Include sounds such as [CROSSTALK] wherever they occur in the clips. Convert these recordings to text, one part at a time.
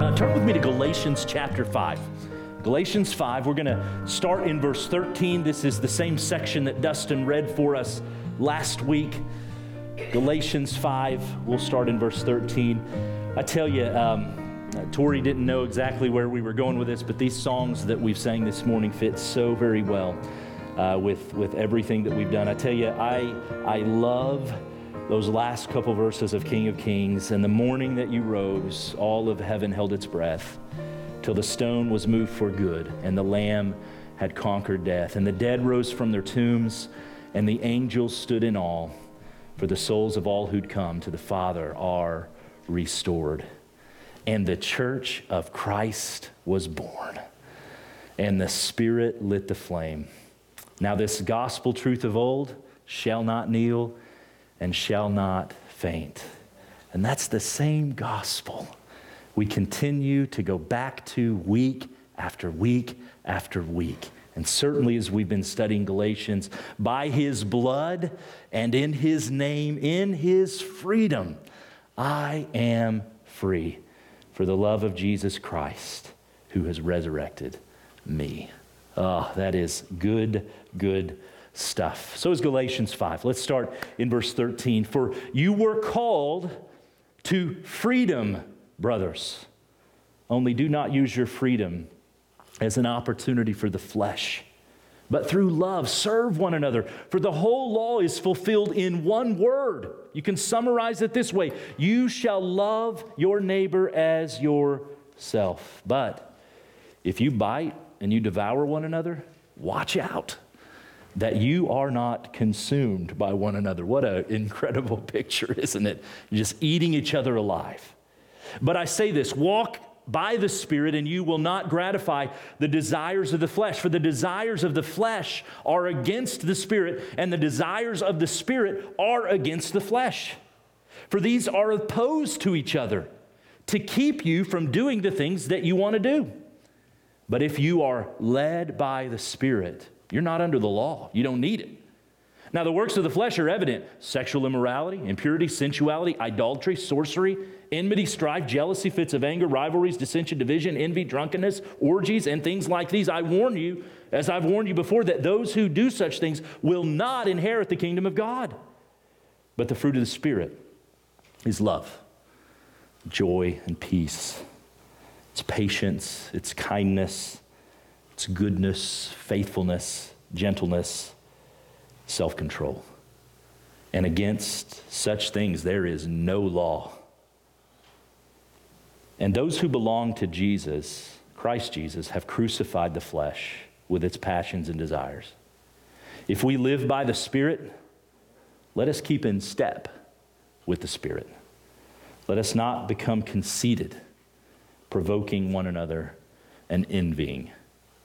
Uh, Galatians chapter 5. Galatians 5, we're going to start in verse 13. This is the same section that Dustin read for us last week. Galatians 5, we'll start in verse 13. I tell you, um, Tori didn't know exactly where we were going with this, but these songs that we've sang this morning fit so very well uh, with, with everything that we've done. I tell you, I, I love those last couple verses of King of Kings. And the morning that you rose, all of heaven held its breath till the stone was moved for good, and the Lamb had conquered death. And the dead rose from their tombs, and the angels stood in awe, for the souls of all who'd come to the Father are restored. And the church of Christ was born, and the Spirit lit the flame. Now, this gospel truth of old shall not kneel and shall not faint. And that's the same gospel we continue to go back to week after week after week. And certainly, as we've been studying Galatians, by his blood and in his name, in his freedom, I am free for the love of Jesus Christ who has resurrected me. Oh, that is good, good stuff. So is Galatians 5. Let's start in verse 13. For you were called to freedom, brothers. Only do not use your freedom as an opportunity for the flesh, but through love serve one another. For the whole law is fulfilled in one word. You can summarize it this way You shall love your neighbor as yourself. But if you bite and you devour one another, watch out that you are not consumed by one another. What an incredible [LAUGHS] picture, isn't it? Just eating each other alive. But I say this walk by the Spirit, and you will not gratify the desires of the flesh. For the desires of the flesh are against the Spirit, and the desires of the Spirit are against the flesh. For these are opposed to each other to keep you from doing the things that you want to do. But if you are led by the Spirit, you're not under the law. You don't need it. Now, the works of the flesh are evident sexual immorality, impurity, sensuality, idolatry, sorcery, enmity, strife, jealousy, fits of anger, rivalries, dissension, division, envy, drunkenness, orgies, and things like these. I warn you, as I've warned you before, that those who do such things will not inherit the kingdom of God. But the fruit of the Spirit is love, joy, and peace. It's patience, it's kindness, it's goodness, faithfulness, gentleness, self control. And against such things there is no law. And those who belong to Jesus, Christ Jesus, have crucified the flesh with its passions and desires. If we live by the Spirit, let us keep in step with the Spirit. Let us not become conceited, provoking one another and envying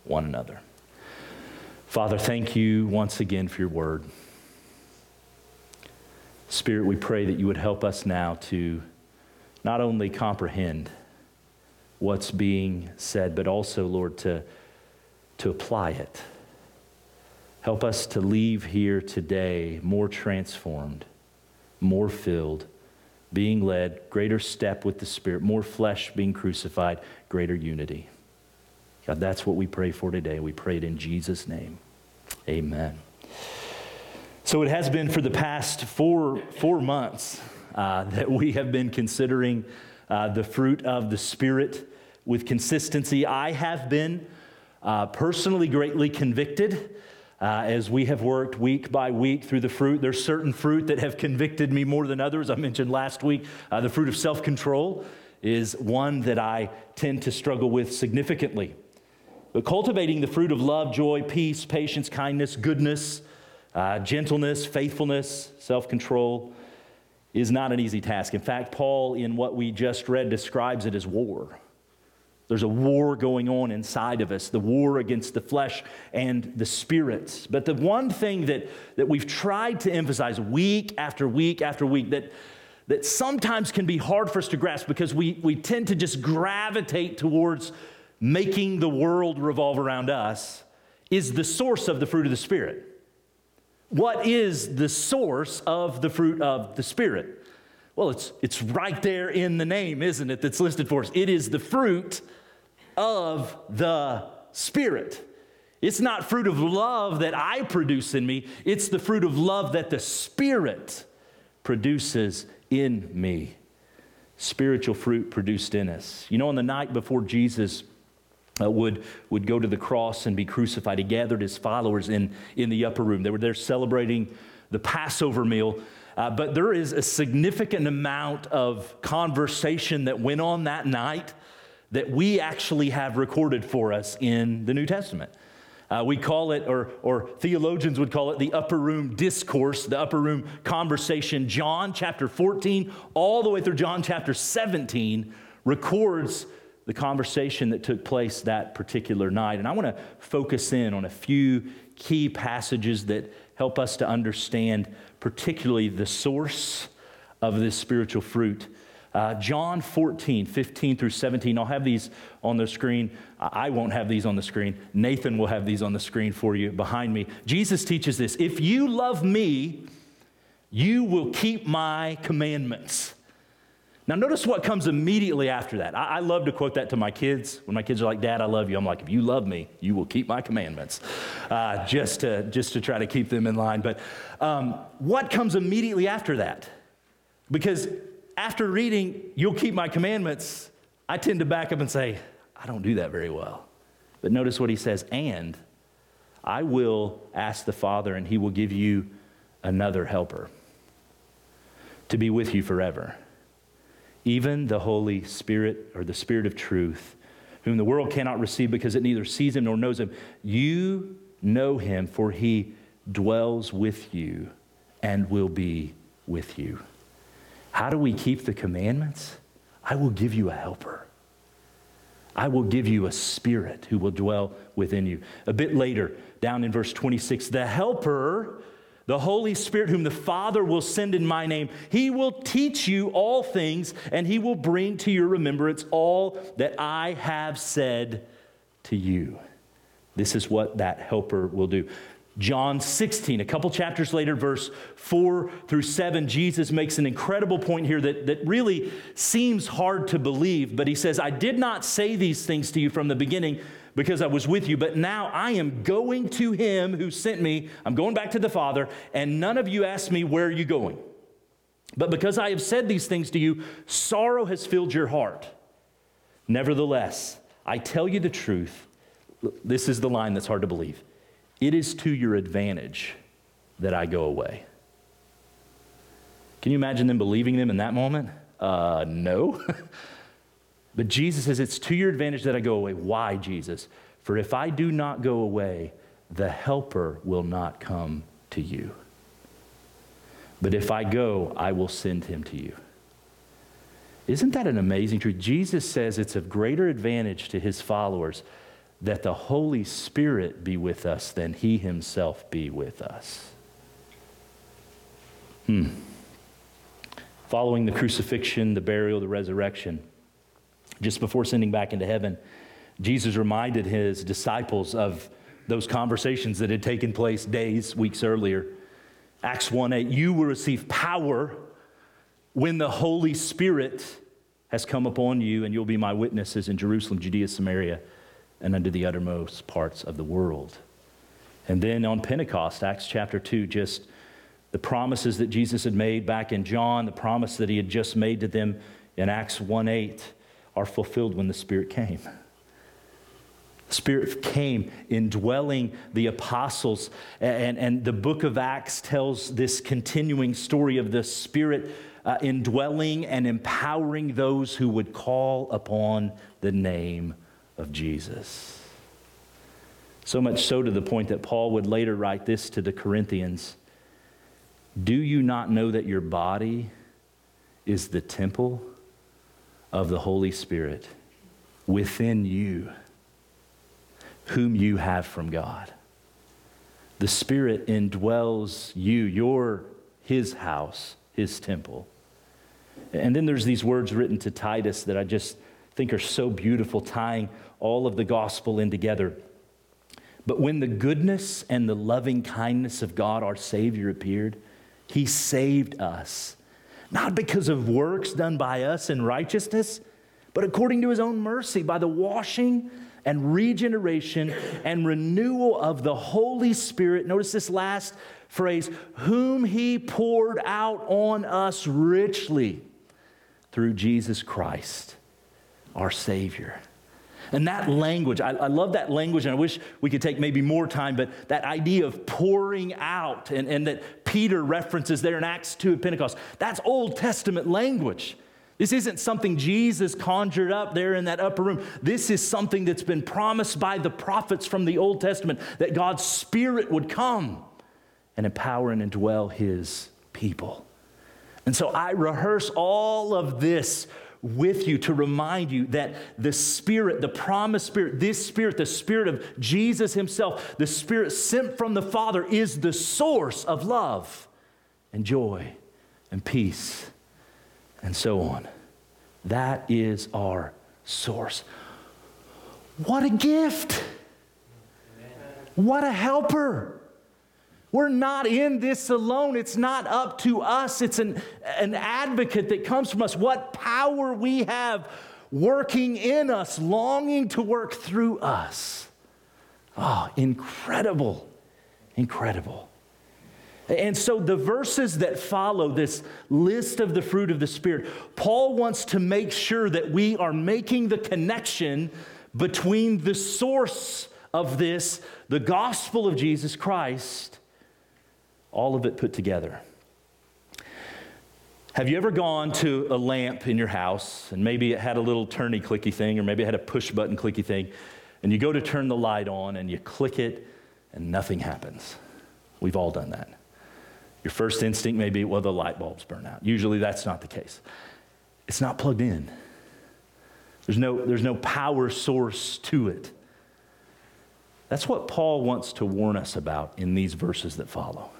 one another. Father, thank you once again for your word. Spirit, we pray that you would help us now to not only comprehend what's being said, but also, Lord, to, to apply it. Help us to leave here today more transformed, more filled, being led, greater step with the Spirit, more flesh being crucified, greater unity. God, that's what we pray for today. We pray it in Jesus' name. Amen. So it has been for the past four, four months uh, that we have been considering uh, the fruit of the Spirit with consistency. I have been uh, personally greatly convicted. Uh, as we have worked week by week through the fruit, there's certain fruit that have convicted me more than others. I mentioned last week uh, the fruit of self control is one that I tend to struggle with significantly. But cultivating the fruit of love, joy, peace, patience, kindness, goodness, uh, gentleness, faithfulness, self control is not an easy task. In fact, Paul, in what we just read, describes it as war. There's a war going on inside of us, the war against the flesh and the spirits. But the one thing that, that we've tried to emphasize week after week after week that, that sometimes can be hard for us to grasp because we, we tend to just gravitate towards making the world revolve around us is the source of the fruit of the Spirit. What is the source of the fruit of the Spirit? Well, it's, it's right there in the name, isn't it, that's listed for us? It is the fruit of the Spirit. It's not fruit of love that I produce in me, it's the fruit of love that the Spirit produces in me. Spiritual fruit produced in us. You know, on the night before Jesus uh, would, would go to the cross and be crucified, he gathered his followers in, in the upper room. They were there celebrating the Passover meal. Uh, but there is a significant amount of conversation that went on that night that we actually have recorded for us in the New Testament. Uh, we call it, or, or theologians would call it, the upper room discourse, the upper room conversation. John chapter 14, all the way through John chapter 17, records the conversation that took place that particular night. And I want to focus in on a few key passages that help us to understand, particularly the source of this spiritual fruit uh, John 14, 15 through 17. I'll have these on the screen. I won't have these on the screen. Nathan will have these on the screen for you behind me. Jesus teaches this If you love me, you will keep my commandments. Now, notice what comes immediately after that. I, I, love to quote that to my kids. When my kids are like, Dad, I love you, I'm like, if you love me, you will keep my commandments, uh, just, to, just to try to keep them in line. But um, what comes immediately after that? Because after reading, You'll keep my commandments, I tend to back up and say, I don't do that very well. But notice what he says, and I will ask the Father, and he will give you another helper to be with you forever. Even the Holy Spirit, or the Spirit of truth, whom the world cannot receive because it neither sees him nor knows him. You know him, for he dwells with you and will be with you. How do we keep the commandments? I will give you a helper. I will give you a spirit who will dwell within you. A bit later, down in verse 26, the helper, the Holy Spirit, whom the Father will send in my name, he will teach you all things, and he will bring to your remembrance all that I have said to you. This is what that helper will do. John 16, a couple chapters later, verse 4 through 7, Jesus makes an incredible point here that, that really seems hard to believe. But he says, I did not say these things to you from the beginning because I was with you, but now I am going to him who sent me. I'm going back to the Father, and none of you asked me, Where are you going? But because I have said these things to you, sorrow has filled your heart. Nevertheless, I tell you the truth. This is the line that's hard to believe. It is to your advantage that I go away. Can you imagine them believing them in that moment? Uh, no. [LAUGHS] but Jesus says, It's to your advantage that I go away. Why, Jesus? For if I do not go away, the Helper will not come to you. But if I go, I will send him to you. Isn't that an amazing truth? Jesus says it's of greater advantage to his followers that the Holy Spirit be with us than he himself be with us. Hmm. Following the crucifixion, the burial, the resurrection, just before sending back into heaven, Jesus reminded his disciples of those conversations that had taken place days, weeks earlier. Acts 1 8, you will receive power when the Holy Spirit has come upon you, and you'll be my witnesses in Jerusalem, Judea, Samaria and unto the uttermost parts of the world. And then on Pentecost, Acts chapter 2, just the promises that Jesus had made back in John, the promise that he had just made to them in Acts 1 8 are fulfilled when the Spirit came. The Spirit came indwelling the apostles, and, and the book of Acts tells this continuing story of the Spirit uh, indwelling and empowering those who would call upon the name of Jesus. So much so to the point that Paul would later write this to the Corinthians Do you not know that your body is the temple of the Holy Spirit within you, whom you have from God? The Spirit indwells you, your his house, his temple. And then there's these words written to Titus that I just think are so beautiful, tying all of the gospel in together. But when the goodness and the loving kindness of God, our Savior, appeared, He saved us, not because of works done by us in righteousness, but according to His own mercy, by the washing and regeneration and renewal of the Holy Spirit. Notice this last phrase, whom He poured out on us richly through Jesus Christ, our Savior. And that language, I, I, love that language, and I wish we could take maybe more time, but that idea of pouring out, and, and that Peter references there in Acts 2 at Pentecost, that's Old Testament language. This isn't something Jesus conjured up there in that upper room. This is something that's been promised by the prophets from the Old Testament that God's Spirit would come and empower and indwell His people. And so I rehearse all of this with you to remind you that the Spirit, the promised Spirit, this Spirit, the Spirit of Jesus Himself, the Spirit sent from the Father, is the source of love and joy and peace and so on. That is our source. What a gift! What a helper! We're not in this alone. It's not up to us. It's an, an advocate that comes from us. What power we have working in us, longing to work through us. Oh, incredible, incredible. And so, the verses that follow this list of the fruit of the Spirit, Paul wants to make sure that we are making the connection between the source of this, the gospel of Jesus Christ, all of it put together. Have you ever gone to a lamp in your house and maybe it had a little turny clicky thing or maybe it had a push button clicky thing and you go to turn the light on and you click it and nothing happens? We've all done that. Your first instinct may be, well, the light bulbs burn out. Usually that's not the case. It's not plugged in. There's no, there's no power source to it. That's what Paul wants to warn us about in these verses that follow.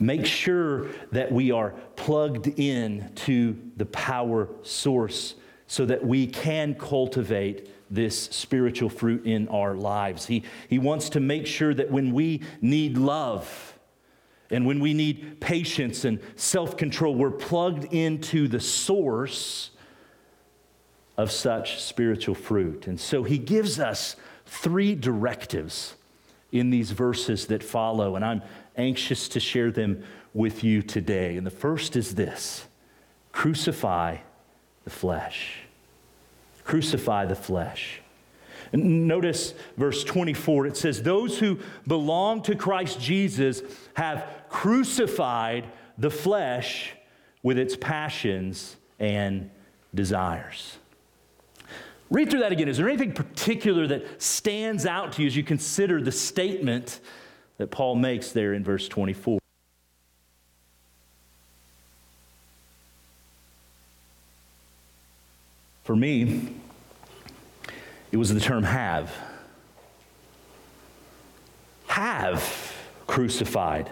Make sure that we are plugged in to the power source so that we can cultivate this spiritual fruit in our lives. He, he wants to make sure that when we need love and when we need patience and self control, we're plugged into the source of such spiritual fruit. And so he gives us three directives in these verses that follow. And I'm anxious to share them with you today. And the first is this crucify the flesh. Crucify the flesh. Notice verse 24, it says, Those who belong to Christ Jesus have crucified the flesh with its passions and desires. Read through that again. Is there anything particular that stands out to you as you consider the statement that Paul makes there in verse 24. For me, it was the term have. Have crucified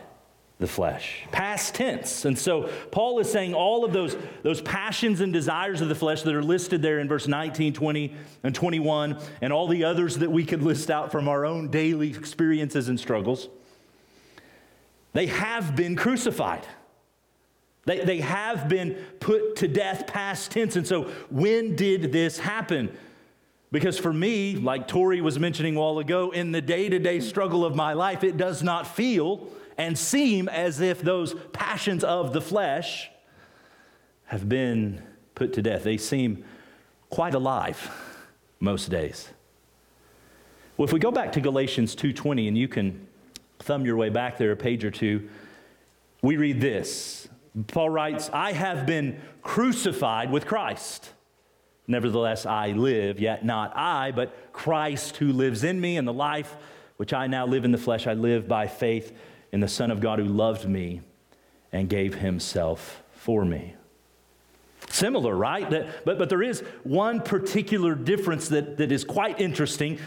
the flesh. Past tense. And so Paul is saying all of those, those passions and desires of the flesh that are listed there in verse 19, 20, and 21, and all the others that we could list out from our own daily experiences and struggles, they have been crucified. They, they have been put to death past tense. And so when did this happen? Because for me, like Tori was mentioning a while ago, in the day to day struggle of my life, it does not feel and seem as if those passions of the flesh have been put to death. They seem quite alive most days. Well, if we go back to Galatians 2:20 and you can thumb your way back there a page or two, we read this. Paul writes, "I have been crucified with Christ." Nevertheless, I live, yet not I, but Christ who lives in me, and the life which I now live in the flesh, I live by faith in the Son of God who loved me and gave himself for me. Similar, right? That, but, but there is one particular difference that, that is quite interesting.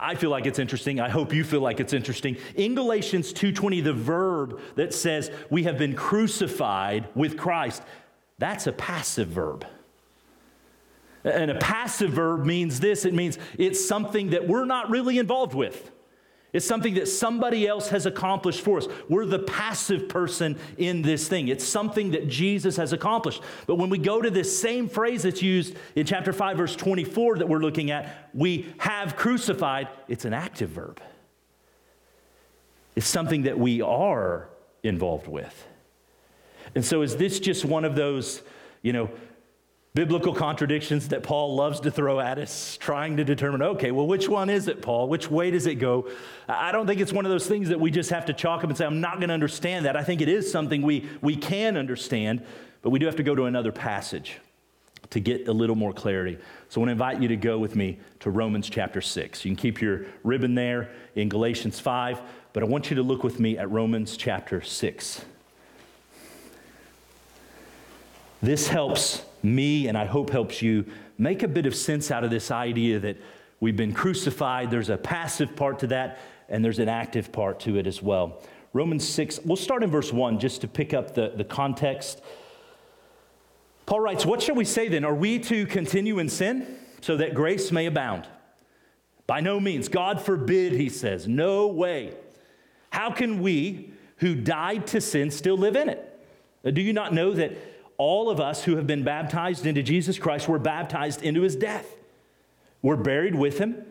I feel like it's interesting. I hope you feel like it's interesting. In Galatians 2:20, the verb that says we have been crucified with Christ, That's a passive verb. And a passive verb means this it means it's something that we're not really involved with. It's something that somebody else has accomplished for us. We're the passive person in this thing. It's something that Jesus has accomplished. But when we go to this same phrase that's used in chapter 5, verse 24 that we're looking at, we have crucified, it's an active verb. It's something that we are involved with. And so, is this just one of those, you know, biblical contradictions that Paul loves to throw at us, trying to determine, okay, well, which one is it, Paul? Which way does it go? I don't think it's one of those things that we just have to chalk up and say, I'm not going to understand that. I think it is something we, we can understand, but we do have to go to another passage to get a little more clarity. So I want to invite you to go with me to Romans chapter 6. You can keep your ribbon there in Galatians 5, but I want you to look with me at Romans chapter 6. This helps me, and I hope helps you, make a bit of sense out of this idea that we've been crucified. There's a passive part to that, and there's an active part to it as well. Romans 6, we'll start in verse 1 just to pick up the, the context. Paul writes, What shall we say then? Are we to continue in sin so that grace may abound? By no means. God forbid, he says. No way. How can we who died to sin still live in it? Uh, do you not know that all of us who have been baptized into Jesus Christ were baptized into his death. We're buried with him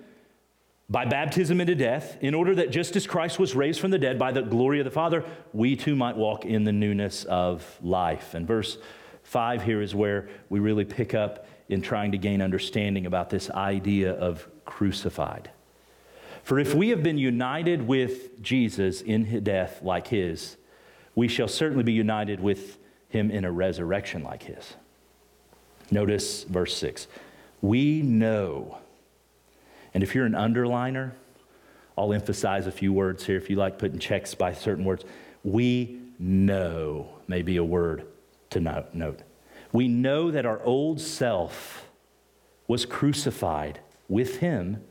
by baptism into death, in order that just as Christ was raised from the dead by the glory of the Father, we too might walk in the newness of life. And verse 5 here is where we really pick up in trying to gain understanding about this idea of crucified. For if we have been united with Jesus in his death like his, we shall certainly be united with him in a resurrection like his. Notice verse 6. We know, and if you're an underliner, I'll emphasize a few words here if you like putting checks by certain words. We know may be a word to note. We know that our old self was crucified with him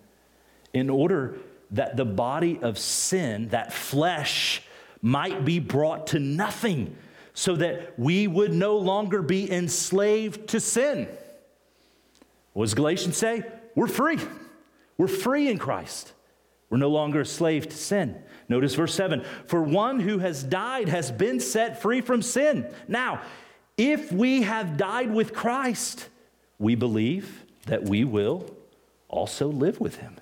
in order that the body of sin, that flesh, might be brought to nothing so that we would no longer be enslaved to sin. What does Galatians say? We're free. We're free in Christ. We're no longer a slave to sin. Notice verse 7 For one who has died has been set free from sin. Now, if we have died with Christ, we believe that we will also live with him.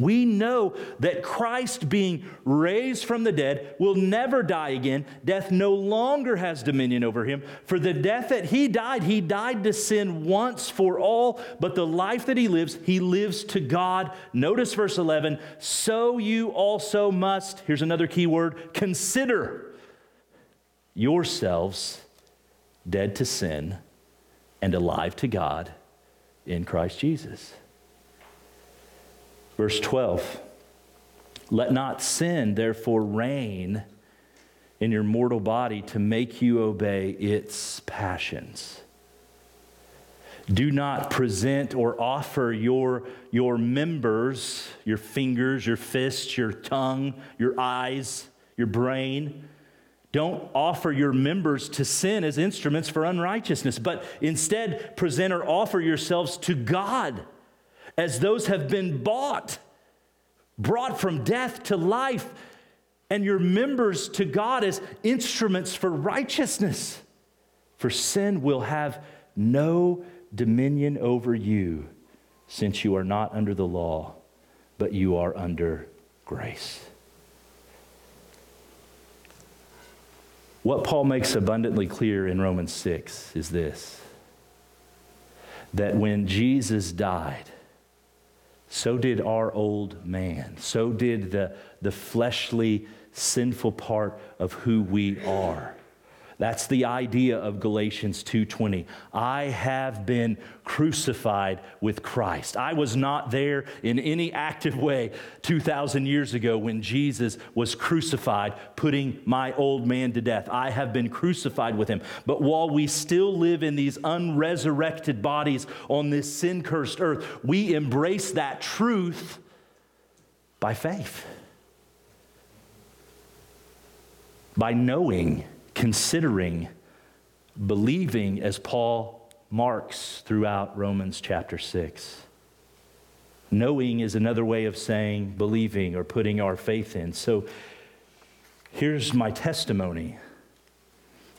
We know that Christ, being raised from the dead, will never die again. Death no longer has dominion over him. For the death that he died, he died to sin once for all, but the life that he lives, he lives to God. Notice verse 11 so you also must, here's another key word, consider yourselves dead to sin and alive to God in Christ Jesus. Verse 12 Let not sin, therefore, reign in your mortal body to make you obey its passions. Do not present or offer your, your members, your fingers, your fists, your tongue, your eyes, your brain. Don't offer your members to sin as instruments for unrighteousness, but instead present or offer yourselves to God as those have been bought, brought from death to life, and your members to God as instruments for righteousness. For sin will have no dominion over you, since you are not under the law, but you are under grace. What Paul makes abundantly clear in Romans 6 is this that when Jesus died, so did our old man. So did the, the fleshly, sinful part of who we are. That's the idea of Galatians 2:20. I have been crucified with Christ. I was not there in any active way 2000 years ago when Jesus was crucified, putting my old man to death. I have been crucified with him. But while we still live in these unresurrected bodies on this sin-cursed earth, we embrace that truth by faith. By knowing considering believing as Paul marks throughout Romans chapter 6. Knowing is another way of saying believing or putting our faith in. So here's my testimony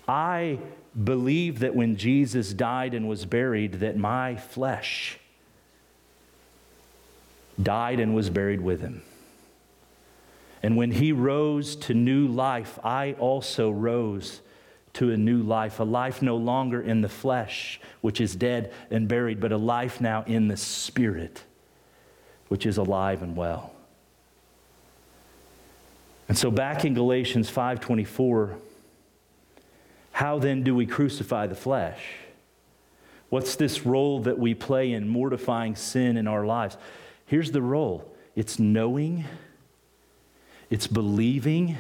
I believe that when Jesus died and was buried, that my flesh died and was buried with him. And when he rose to new life, I also rose to a new life, a life no longer in the flesh, which is dead and buried, but a life now in the spirit, which is alive and well. And so back in Galatians 5:24, how then do we crucify the flesh? What's this role that we play in mortifying sin in our lives? Here's the role it's knowing, it's believing,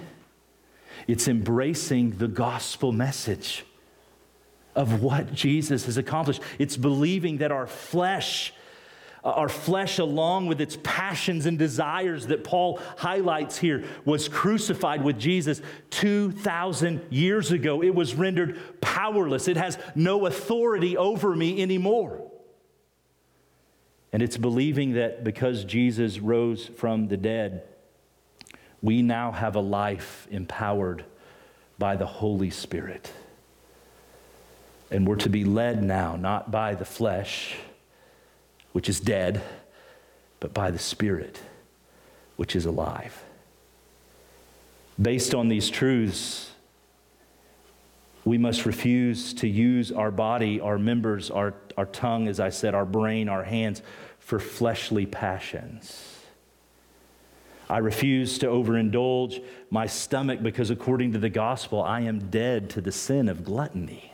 it's embracing the gospel message of what Jesus has accomplished. It's believing that our flesh our flesh, along with its passions and desires that Paul highlights here, was crucified with Jesus 2,000 years ago. It was rendered powerless. It has no authority over me anymore. And it's believing that because Jesus rose from the dead, we now have a life empowered by the Holy Spirit. And we're to be led now, not by the flesh which is dead, but by the Spirit, which is alive. Based on these truths, we must refuse to use our body, our members, our, our tongue, as I said, our brain, our hands, for fleshly passions. I refuse to overindulge my stomach because, according to the gospel, I am dead to the sin of gluttony.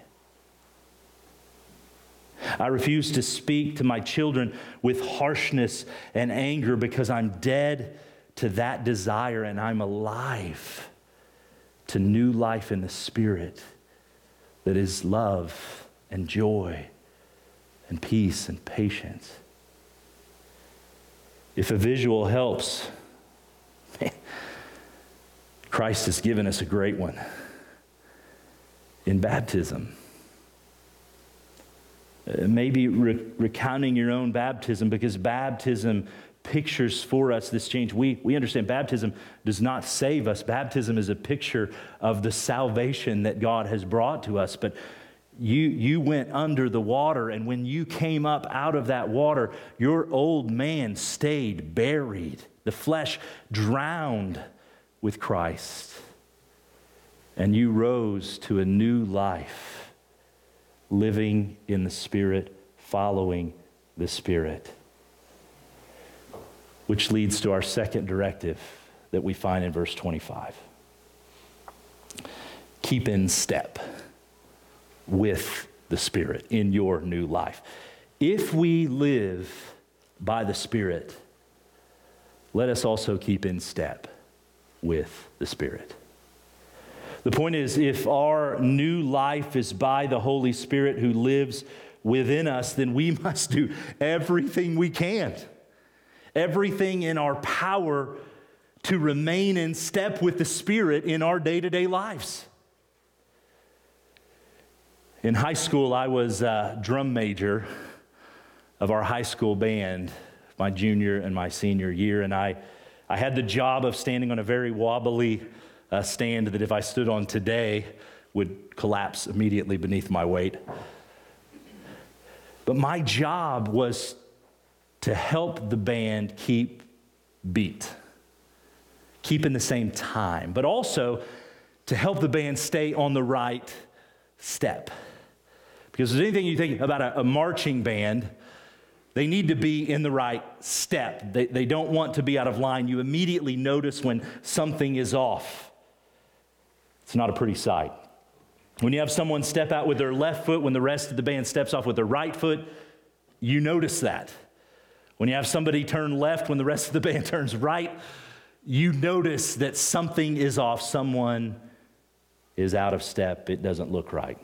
I refuse to speak to my children with harshness and anger because I'm dead to that desire and I'm alive to new life in the Spirit that is love and joy and peace and patience. If a visual helps, Christ has given us a great one in baptism. Uh, maybe re- recounting your own baptism because baptism pictures for us this change. We, we understand baptism does not save us, baptism is a picture of the salvation that God has brought to us. But you, you went under the water, and when you came up out of that water, your old man stayed buried, the flesh drowned with Christ. And you rose to a new life living in the Spirit, following the Spirit. Which leads to our second directive that we find in verse 25 keep in step with the Spirit in your new life. If we live by the Spirit, let us also keep in step with the Spirit. The point is, if our new life is by the Holy Spirit who lives within us, then we [LAUGHS] must do everything we can, everything in our power to remain in step with the Spirit in our day to day lives. In high school, I was a drum major of our high school band, my junior and my senior year, and I, I had the job of standing on a very wobbly a stand that if I stood on today would collapse immediately beneath my weight. But my job was to help the band keep beat, keep in the same time, but also to help the band stay on the right step. Because if there's anything you think about a, a marching band, they need to be in the right step. They, they don't want to be out of line. You immediately notice when something is off. It's not a pretty sight. When you have someone step out with their left foot when the rest of the band steps off with their right foot, you notice that. When you have somebody turn left when the rest of the band [LAUGHS] turns right, you notice that something is off. Someone is out of step. It doesn't look right.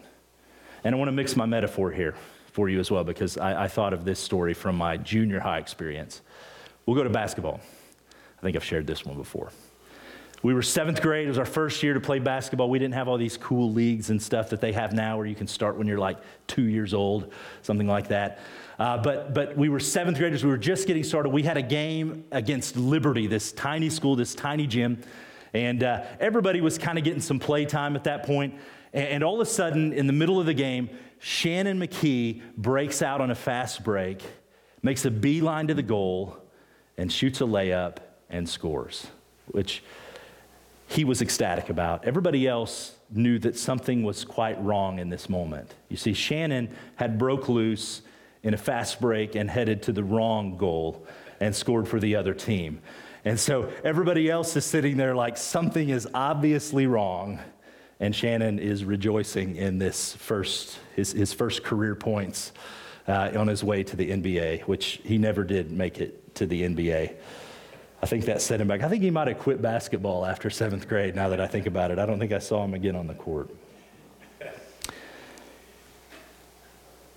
And I want to mix my metaphor here for you as well because I, I thought of this story from my junior high experience. We'll go to basketball. I think I've shared this one before. we were seventh grade. It was our first year to play basketball. We didn't have all these cool leagues and stuff that they have now where you can start when you're like two years old, something like that. Uh, but, but we were seventh graders. We were just getting started. We had a game against Liberty, this tiny school, this tiny gym. And uh, everybody was kind of getting some play time at that point. And, and all of a sudden, in the middle of the game, Shannon McKee breaks out on a fast break, makes a beeline to the goal, and shoots a layup and scores, which he was ecstatic about. Everybody else knew that something was quite wrong in this moment. You see, Shannon had broke loose in a fast break and headed to the wrong goal and scored for the other team. And so everybody else is sitting there like something is obviously wrong. And Shannon is rejoicing in this first, his, his first career points uh, on his way to the NBA, which he never did make it to the NBA. I think that set him back. I think he might have quit basketball after seventh grade, now that I think about it. I don't think I saw him again on the court.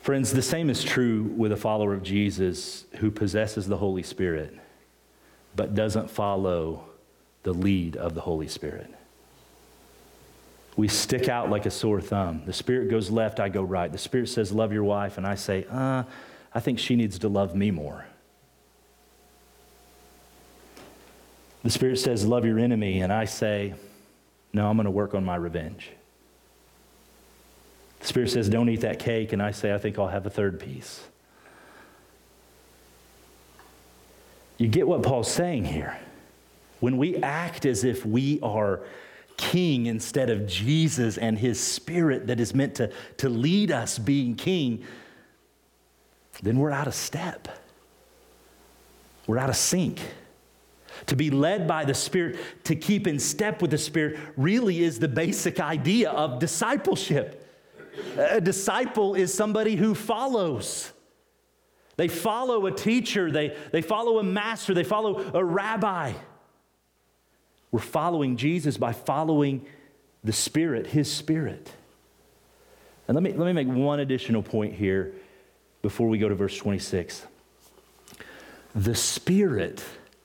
Friends, the same is true with a follower of Jesus who possesses the Holy Spirit but doesn't follow the lead of the Holy Spirit. We stick out like a sore thumb. The Spirit goes left, I go right. The Spirit says, Love your wife, and I say, uh, I think she needs to love me more. The Spirit says, Love your enemy. And I say, No, I'm going to work on my revenge. The Spirit says, Don't eat that cake. And I say, I think I'll have a third piece. You get what Paul's saying here. When we act as if we are king instead of Jesus and his spirit that is meant to, to lead us being king, then we're out of step. We're out of sync. To be led by the Spirit, to keep in step with the Spirit, really is the basic idea of discipleship. A disciple is somebody who follows. They follow a teacher, they, they follow a master, they follow a rabbi. We're following Jesus by following the Spirit, His Spirit. And let me, let me make one additional point here before we go to verse 26. The Spirit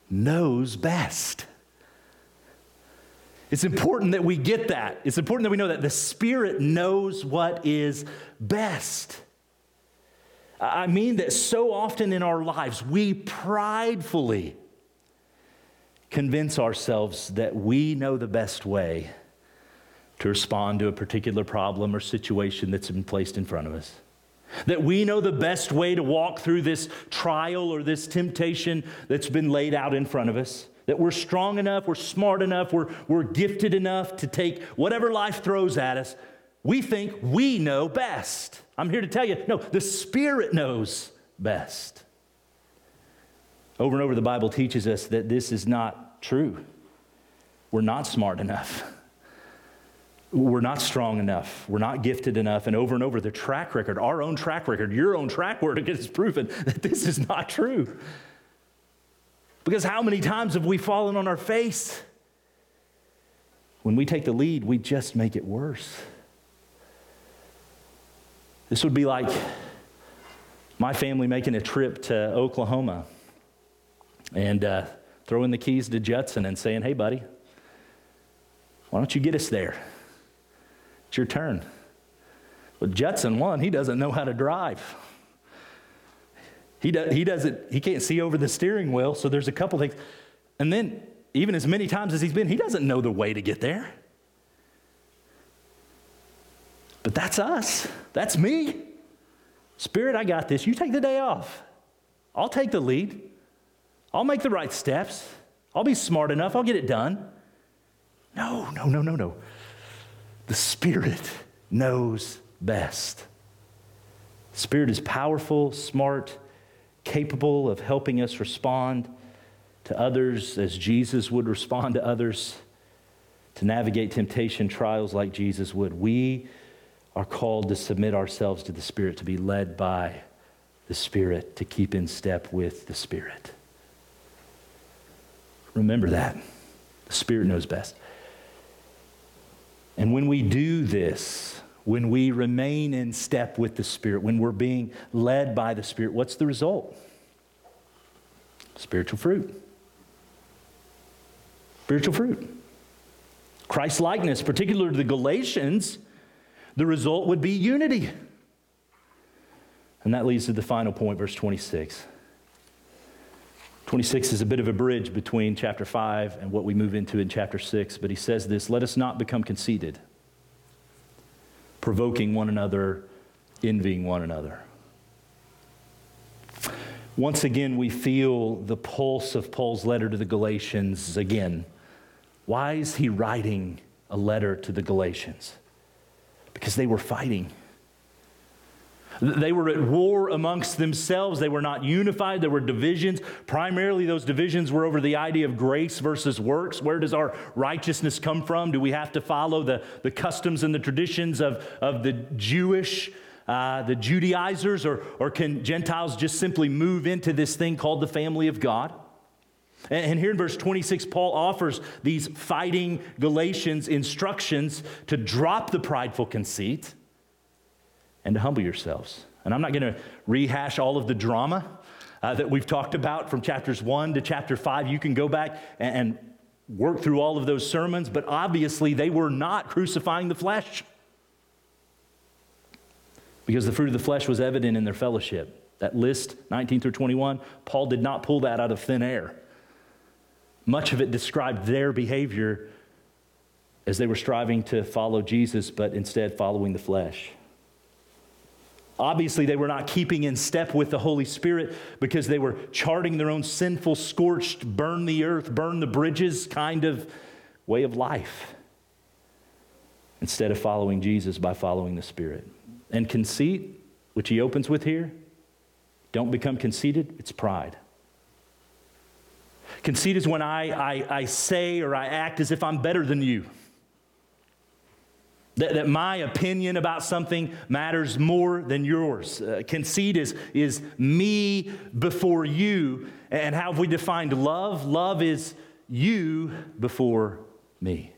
knows best. It's important that we get that. It's important that we know that the Spirit knows what is best. I mean that so often in our lives, we pridefully convince ourselves that we know the best way to respond to a particular problem or situation that's been placed in front of us. That we know the best way to walk through this trial or this temptation that's been laid out in front of us. That we're strong enough, we're smart enough, we're, we're gifted enough to take whatever life throws at us. We think we know best. I'm here to tell you no, the Spirit knows best. Over and over, the Bible teaches us that this is not true. We're not smart enough. We're not strong enough. We're not gifted enough. And over and over, the track record, our own track record, your own track record has proven that this is not true. Because how many times have we fallen on our face? When we take the lead, we just make it worse. This would be like my family making a trip to Oklahoma and uh, throwing the keys to Judson and saying, hey, buddy, why don't you get us there? It's your turn. But Judson, one, he doesn't know how to drive. He, do, he doesn't, he can't see over the steering wheel, so there's a couple things. And then, even as many times as he's been, he doesn't know the way to get there. But that's us. That's me. Spirit, I got this. You take the day off. I'll take the lead. I'll make the right steps. I'll be smart enough. I'll get it done. No, no, no, no, no. The Spirit knows best. The Spirit is powerful, smart, capable of helping us respond to others as Jesus would respond to others, to navigate temptation trials like Jesus would. We are called to submit ourselves to the Spirit, to be led by the Spirit, to keep in step with the Spirit. Remember that. The Spirit knows best. And when we do this, when we remain in step with the Spirit, when we're being led by the Spirit, what's the result? Spiritual fruit. Spiritual fruit. Christ likeness, particularly to the Galatians, the result would be unity. And that leads to the final point, verse 26. 26 is a bit of a bridge between chapter 5 and what we move into in chapter 6, but he says this Let us not become conceited, provoking one another, envying one another. Once again, we feel the pulse of Paul's letter to the Galatians again. Why is he writing a letter to the Galatians? Because they were fighting. They were at war amongst themselves. They were not unified. There were divisions. Primarily, those divisions were over the idea of grace versus works. Where does our righteousness come from? Do we have to follow the, the customs and the traditions of, of the Jewish, uh, the Judaizers, or, or can Gentiles just simply move into this thing called the family of God? And here in verse 26, Paul offers these fighting Galatians instructions to drop the prideful conceit and to humble yourselves. And I'm not going to rehash all of the drama uh, that we've talked about from chapters 1 to chapter 5. You can go back and, and work through all of those sermons, but obviously they were not crucifying the flesh because the fruit of the flesh was evident in their fellowship. That list, 19 through 21, Paul did not pull that out of thin air. Much of it described their behavior as they were striving to follow Jesus, but instead following the flesh. Obviously, they were not keeping in step with the Holy Spirit because they were charting their own sinful, scorched, burn the earth, burn the bridges kind of way of life instead of following Jesus by following the Spirit. And conceit, which he opens with here, don't become conceited, it's pride. Conceit is when I, I, I say or I act as if I'm better than you. That, that my opinion about something matters more than yours. Uh, conceit is, is me before you. And how have we defined love? Love is you before me.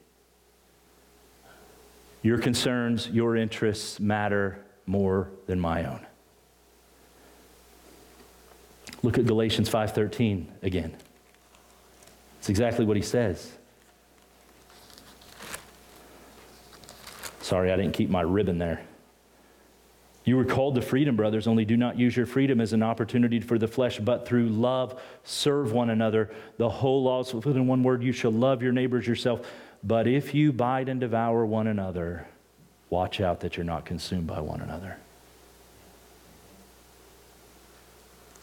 Your concerns, your interests matter more than my own. Look at Galatians 5:13 again. It's exactly what he says. Sorry, I didn't keep my ribbon there. You were called to freedom, brothers, only do not use your freedom as an opportunity for the flesh, but through love serve one another. The whole law is fulfilled in one word you shall love your neighbors yourself. But if you bite and devour one another, watch out that you're not consumed by one another.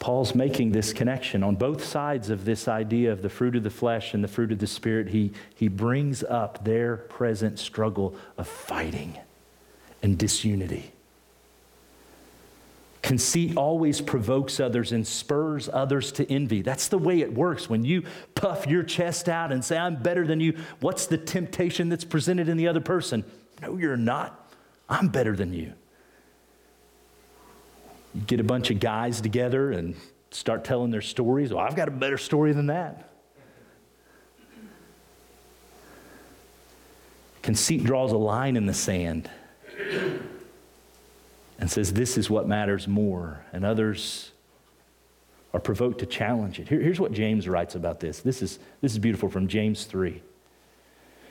Paul's making this connection on both sides of this idea of the fruit of the flesh and the fruit of the spirit. He, he brings up their present struggle of fighting and disunity. Conceit always provokes others and spurs others to envy. That's the way it works. When you puff your chest out and say, I'm better than you, what's the temptation that's presented in the other person? No, you're not. I'm better than you. You get a bunch of guys together and start telling their stories. Well, I've got a better story than that. Conceit draws a line in the sand and says, This is what matters more. And others are provoked to challenge it. Here, here's what James writes about this. This is, this is beautiful from James 3.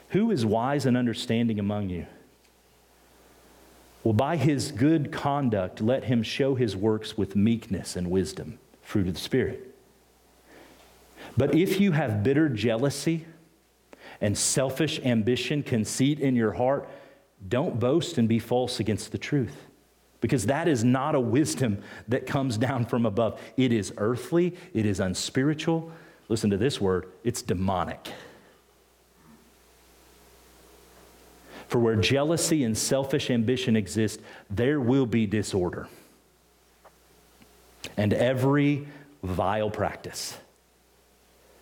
Who is wise and understanding among you? Well, by his good conduct, let him show his works with meekness and wisdom, fruit of the Spirit. But if you have bitter jealousy and selfish ambition, conceit in your heart, don't boast and be false against the truth. Because that is not a wisdom that comes down from above. It is earthly, it is unspiritual. Listen to this word it's demonic. For where jealousy and selfish ambition exist, there will be disorder and every vile practice.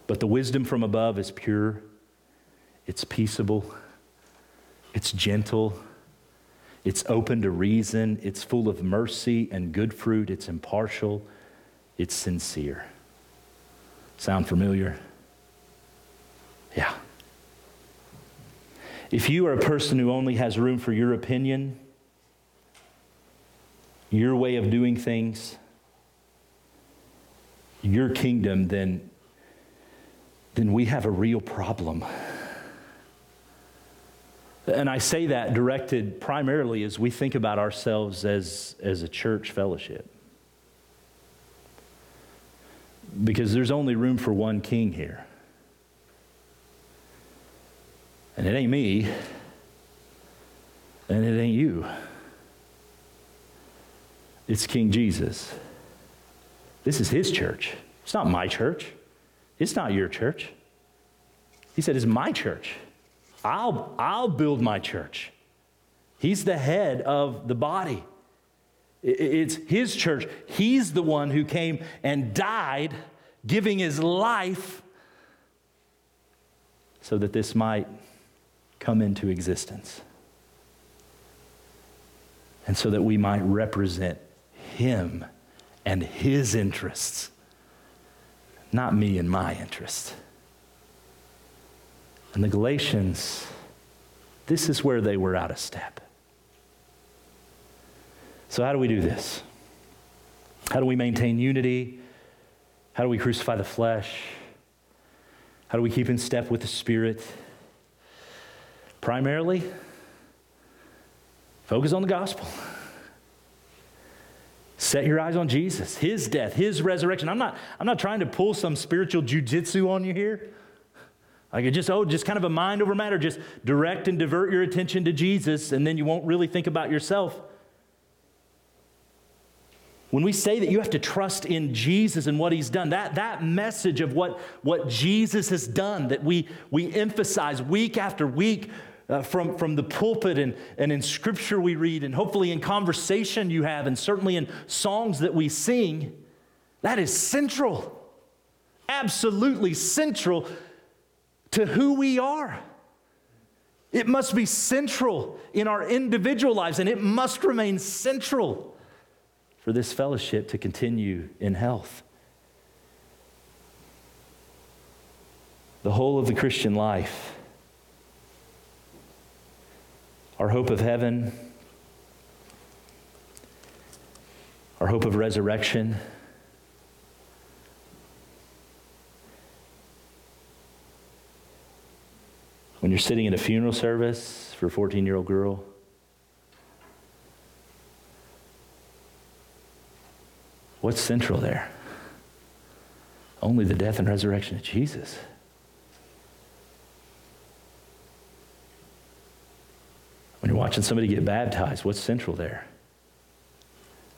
But the wisdom from above is pure, it's peaceable, it's gentle, it's open to reason, it's full of mercy and good fruit, it's impartial, it's sincere. Sound familiar? Yeah. If you are a person who only has room for your opinion, your way of doing things, your kingdom, then, then we have a real problem. And I say that directed primarily as we think about ourselves as, as a church fellowship. Because there's only room for one king here. And it ain't me, and it ain't you. It's King Jesus. This is his church. It's not my church. It's not your church. He said, It's my church. I'll, I'll build my church. He's the head of the body. It's his church. He's the one who came and died, giving his life so that this might come into existence. And so that we might represent him and his interests, not me and my interests. And the Galatians, this is where they were out of step. So, how do we do this? How do we maintain unity? How do we crucify the flesh? How do we keep in step with the Spirit? Primarily, focus on the gospel. Set your eyes on Jesus, his death, his resurrection. I'm not, I'm not trying to pull some spiritual jujitsu on you here. Like just, oh, just kind of a mind over matter. Just direct and divert your attention to Jesus, and then you won't really think about yourself. When we say that you have to trust in Jesus and what he's done, that, that message of what, what Jesus has done, that we, we emphasize week after week uh, from, from the pulpit and, and in scripture we read, and hopefully in conversation you have, and certainly in songs that we sing, that is central, absolutely central to who we are. It must be central in our individual lives, and it must remain central for this fellowship to continue in health. The whole of the Christian life, our hope of heaven, our hope of resurrection When you're sitting in a funeral service for a 14 year old girl, what's central there? Only the death and resurrection of Jesus. When you're watching somebody get baptized, what's central there?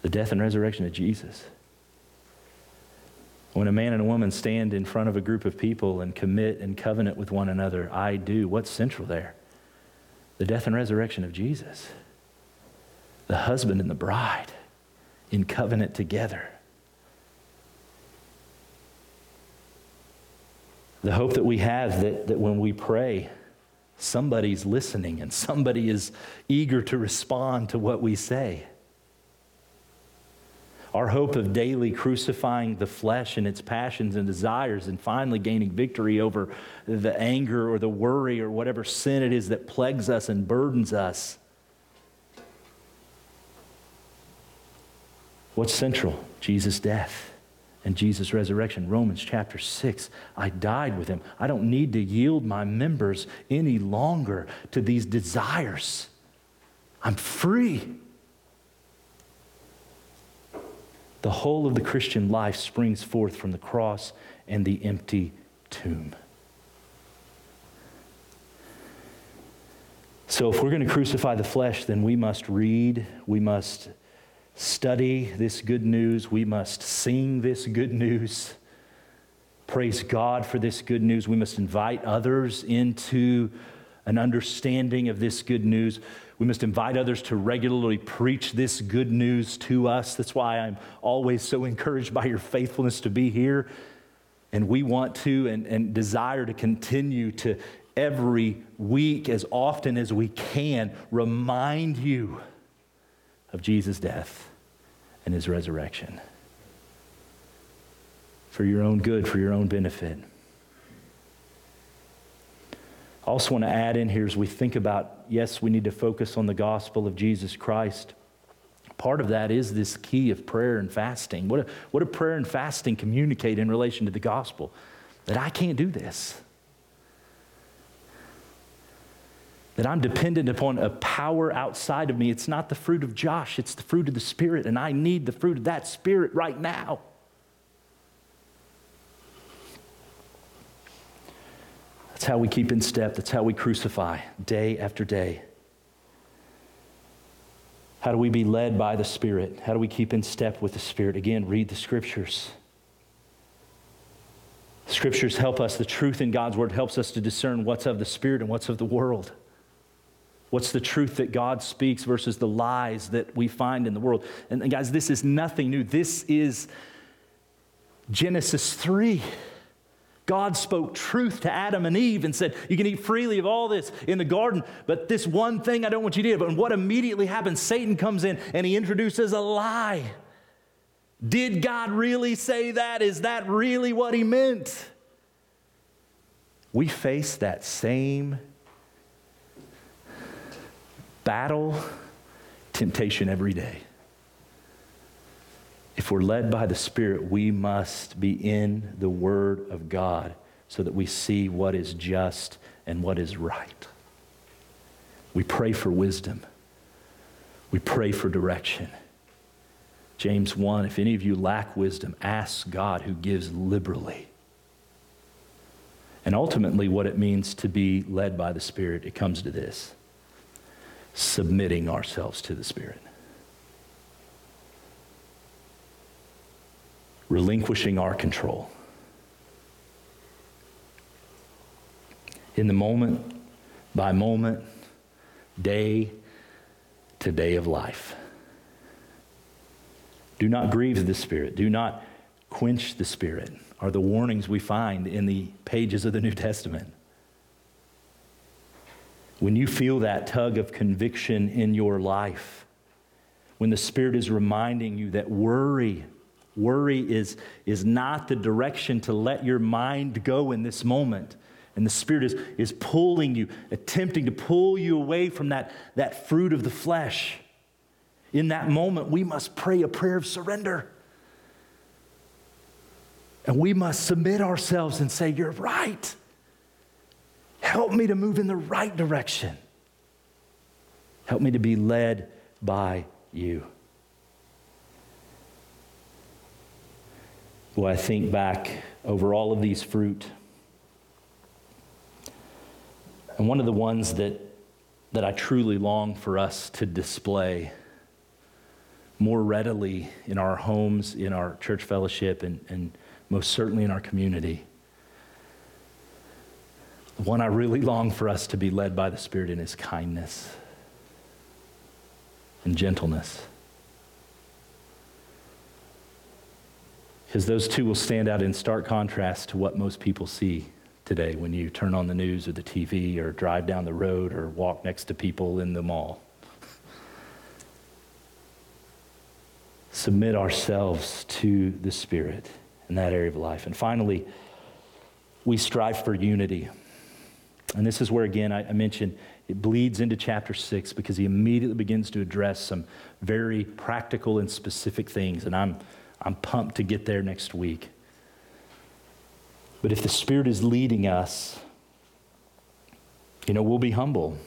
The death and resurrection of Jesus. When a man and a woman stand in front of a group of people and commit and covenant with one another, I do. What's central there? The death and resurrection of Jesus. The husband and the bride in covenant together. The hope that we have that, that when we pray, somebody's listening and somebody is eager to respond to what we say our hope of daily crucifying the flesh and its passions and desires and finally gaining victory over the anger or the worry or whatever sin it is that plagues us and burdens us. What's central? Jesus' death and Jesus' resurrection. Romans chapter 6. I died with him. I don't need to yield my members any longer to these desires. I'm free. The whole of the Christian life springs forth from the cross and the empty tomb. So, if we're going to crucify the flesh, then we must read, we must study this good news, we must sing this good news. Praise God for this good news. We must invite others into an understanding of this good news. We must invite others to regularly preach this good news to us. That's why I'm always so encouraged by your faithfulness to be here. And we want to and, and desire to continue to every week, as often as we can, remind you of Jesus' death and his resurrection for your own good, for your own benefit. I also want to add in here as we think about, yes, we need to focus on the gospel of Jesus Christ. Part of that is this key of prayer and fasting. What what do prayer and fasting communicate in relation to the gospel? That I can't do this. That I'm dependent upon a power outside of me. It's not the fruit of Josh, it's the fruit of the Spirit, and I need the fruit of that Spirit right now. That's how we keep in step. That's how we crucify day after day. How do we be led by the Spirit? How do we keep in step with the Spirit? Again, read the scriptures. Scriptures help us. The truth in God's word helps us to discern what's of the Spirit and what's of the world. What's the truth that God speaks versus the lies that we find in the world? And guys, this is nothing new. This is Genesis 3. God spoke truth to Adam and Eve and said, You can eat freely of all this in the garden, but this one thing I don't want you to do. But what immediately happens? Satan comes in and he introduces a lie. Did God really say that? Is that really what he meant? We face that same battle, temptation every day. If we're led by the Spirit, we must be in the Word of God so that we see what is just and what is right. We pray for wisdom, we pray for direction. James 1 If any of you lack wisdom, ask God who gives liberally. And ultimately, what it means to be led by the Spirit, it comes to this submitting ourselves to the Spirit. relinquishing our control. In the moment by moment, day to day of life. Do not grieve the Spirit. Do not quench the Spirit, are the warnings we find in the pages of the New Testament. When you feel that tug of conviction in your life, when the Spirit is reminding you that worry Worry is, is not the direction to let your mind go in this moment. And the Spirit is, is pulling you, attempting to pull you away from that, that fruit of the flesh. In that moment, we must pray a prayer of surrender. And we must submit ourselves and say, You're right. Help me to move in the right direction. Help me to be led by you. Well, I think back over all of these fruit. And one of the ones that, that I truly long for us to display more readily in our homes, in our church fellowship, and, and most certainly in our community. One I really long for us to be led by the Spirit in is kindness and gentleness. Because those two will stand out in stark contrast to what most people see today when you turn on the news or the TV or drive down the road or walk next to people in the mall. Submit ourselves to the Spirit in that area of life. And finally, we strive for unity. And this is where, again, I, mentioned it bleeds into chapter six because he immediately begins to address some very practical and specific things. And I'm I'm pumped to get there next week. But if the Spirit is leading us, you know, we'll be humble.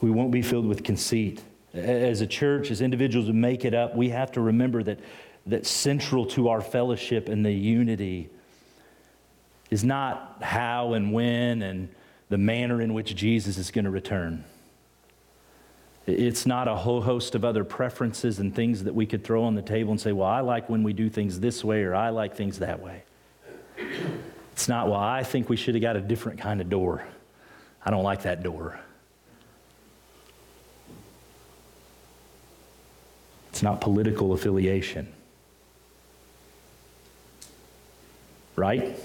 We won't be filled with conceit. As a church, as individuals who make it up, we have to remember that, that central to our fellowship and the unity is not how and when and the manner in which Jesus is going to return. It's not a whole host of other preferences and things that we could throw on the table and say, well, I like when we do things this way or I like things that way. It's not, well, I think we should have got a different kind of door. I don't like that door. It's not political affiliation. Right?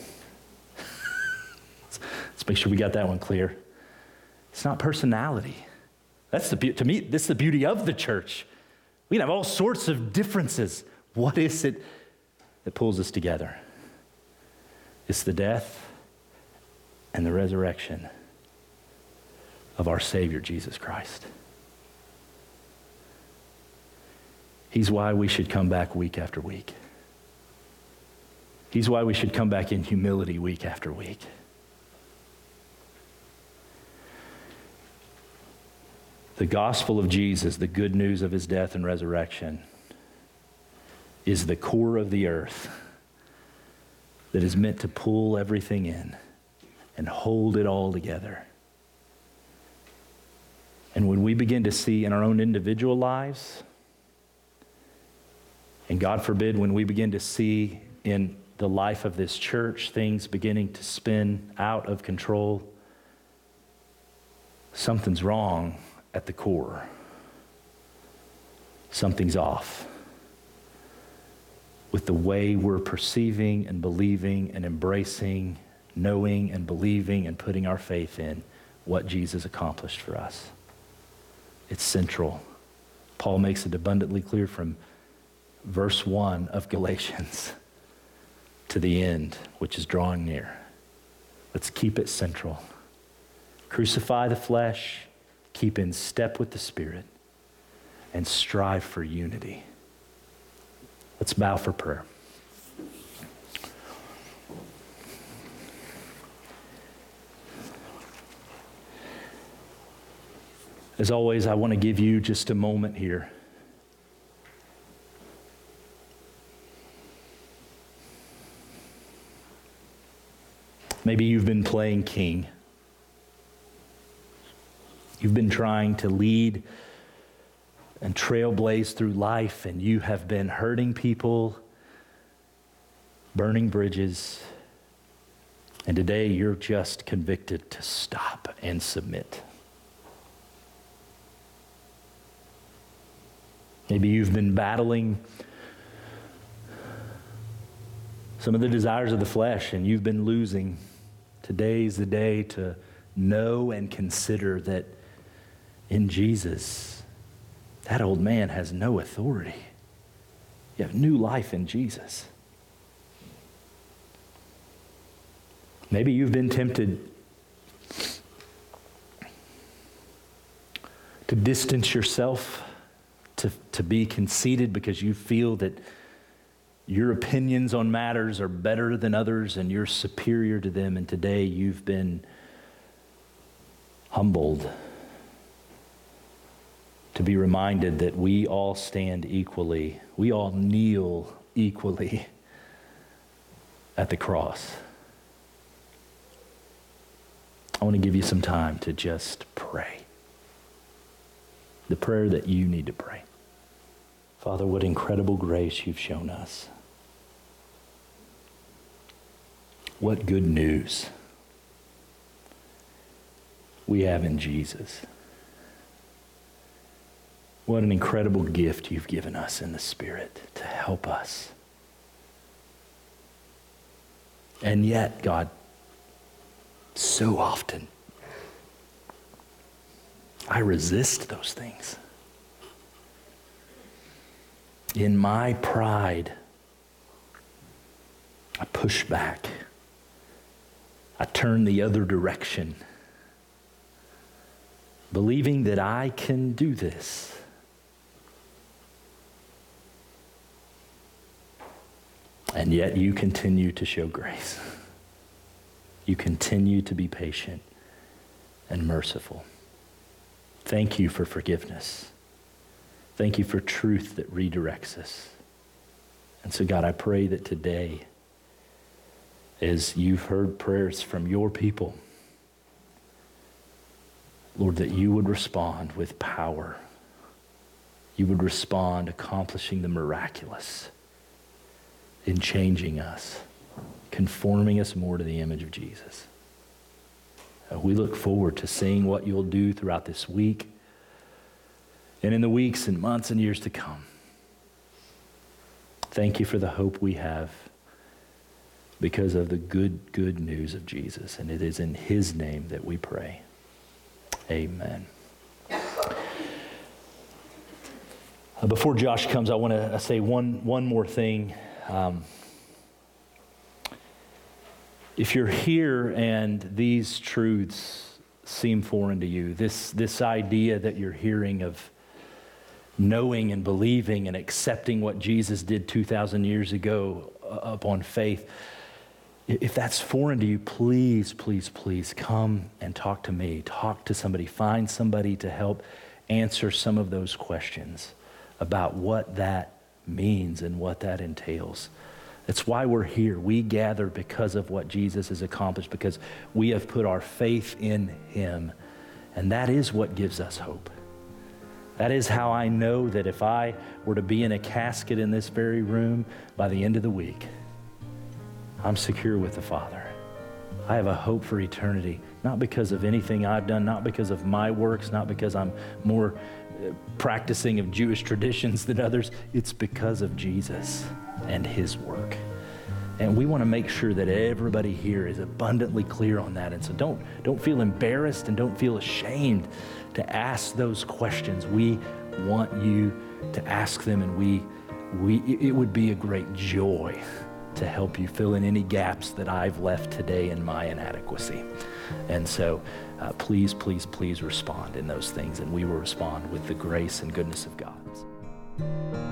Let's make sure we got that one clear. It's not personality. That's the, to me, this is the beauty of the church. We can have all sorts of differences. What is it that pulls us together? It's the death and the resurrection of our Savior, Jesus Christ. He's why we should come back week after week. He's why we should come back in humility week after week. The gospel of Jesus, the good news of his death and resurrection, is the core of the earth that is meant to pull everything in and hold it all together. And when we begin to see in our own individual lives, and God forbid, when we begin to see in the life of this church things beginning to spin out of control, something's wrong at the core. Something's off with the way we're perceiving and believing and embracing, knowing and believing and putting our faith in what Jesus accomplished for us. It's central. Paul makes it abundantly clear from verse 1 of Galatians [LAUGHS] to the end, which is drawing near. Let's keep it central. Crucify the flesh, keep in step with the Spirit, and strive for unity. Let's bow for prayer. As always, I want to give you just a moment here. Maybe you've been playing king. You've been trying to lead and trailblaze through life, and you have been hurting people, burning bridges, and today you're just convicted to stop and submit. Maybe you've been battling some of the desires of the flesh and you've been losing. Today's the day to know and consider that in Jesus, that old man has no authority. You have new life in Jesus. Maybe you've been tempted to distance yourself, to, to be conceited because you feel that your opinions on matters are better than others and you're superior to them. And today you've been humbled to be reminded that we all stand equally, we all kneel equally [LAUGHS] at the cross. I want to give you some time to just pray. The prayer that you need to pray. Father, what incredible grace you've shown us. What good news we have in Jesus. What an incredible gift you've given us in the Spirit to help us. And yet, God, so often, I resist those things. In my pride, I push back. I turn the other direction, believing that I can do this. And yet you continue to show grace. You continue to be patient and merciful. Thank you for forgiveness. Thank you for truth that redirects us. And so, God, I pray that today, as you've heard prayers from your people, Lord, that you would respond with power. You would respond accomplishing the miraculous in changing us, conforming us more to the image of Jesus. Uh, we look forward to seeing what you'll do throughout this week and in the weeks and months and years to come. Thank you for the hope we have because of the good, good news of Jesus. And it is in his name that we pray. Amen. Uh, before Josh comes, I want to say one, one more thing. Um, if you're here and these truths seem foreign to you, this, this idea that you're hearing of knowing and believing and accepting what Jesus did 2,000 years ago uh, upon faith, if that's foreign to you, please, please, please come and talk to me. Talk to somebody. Find somebody to help answer some of those questions about what that means and what that entails. That's why we're here. We gather because of what Jesus has accomplished, because we have put our faith in him. And that is what gives us hope. That is how I know that if I were to be in a casket in this very room by the end of the week, I'm secure with the Father. I have a hope for eternity, not because of anything I've done, not because of my works, not because I'm more practicing of Jewish traditions than others. It's because of Jesus and his work. And we want to make sure that everybody here is abundantly clear on that. And so don't, don't feel embarrassed and don't feel ashamed to ask those questions. We want you to ask them, and we, we, it would be a great joy to help you fill in any gaps that I've left today in my inadequacy. And so uh, please, please, please respond in those things. And we will respond with the grace and goodness of God.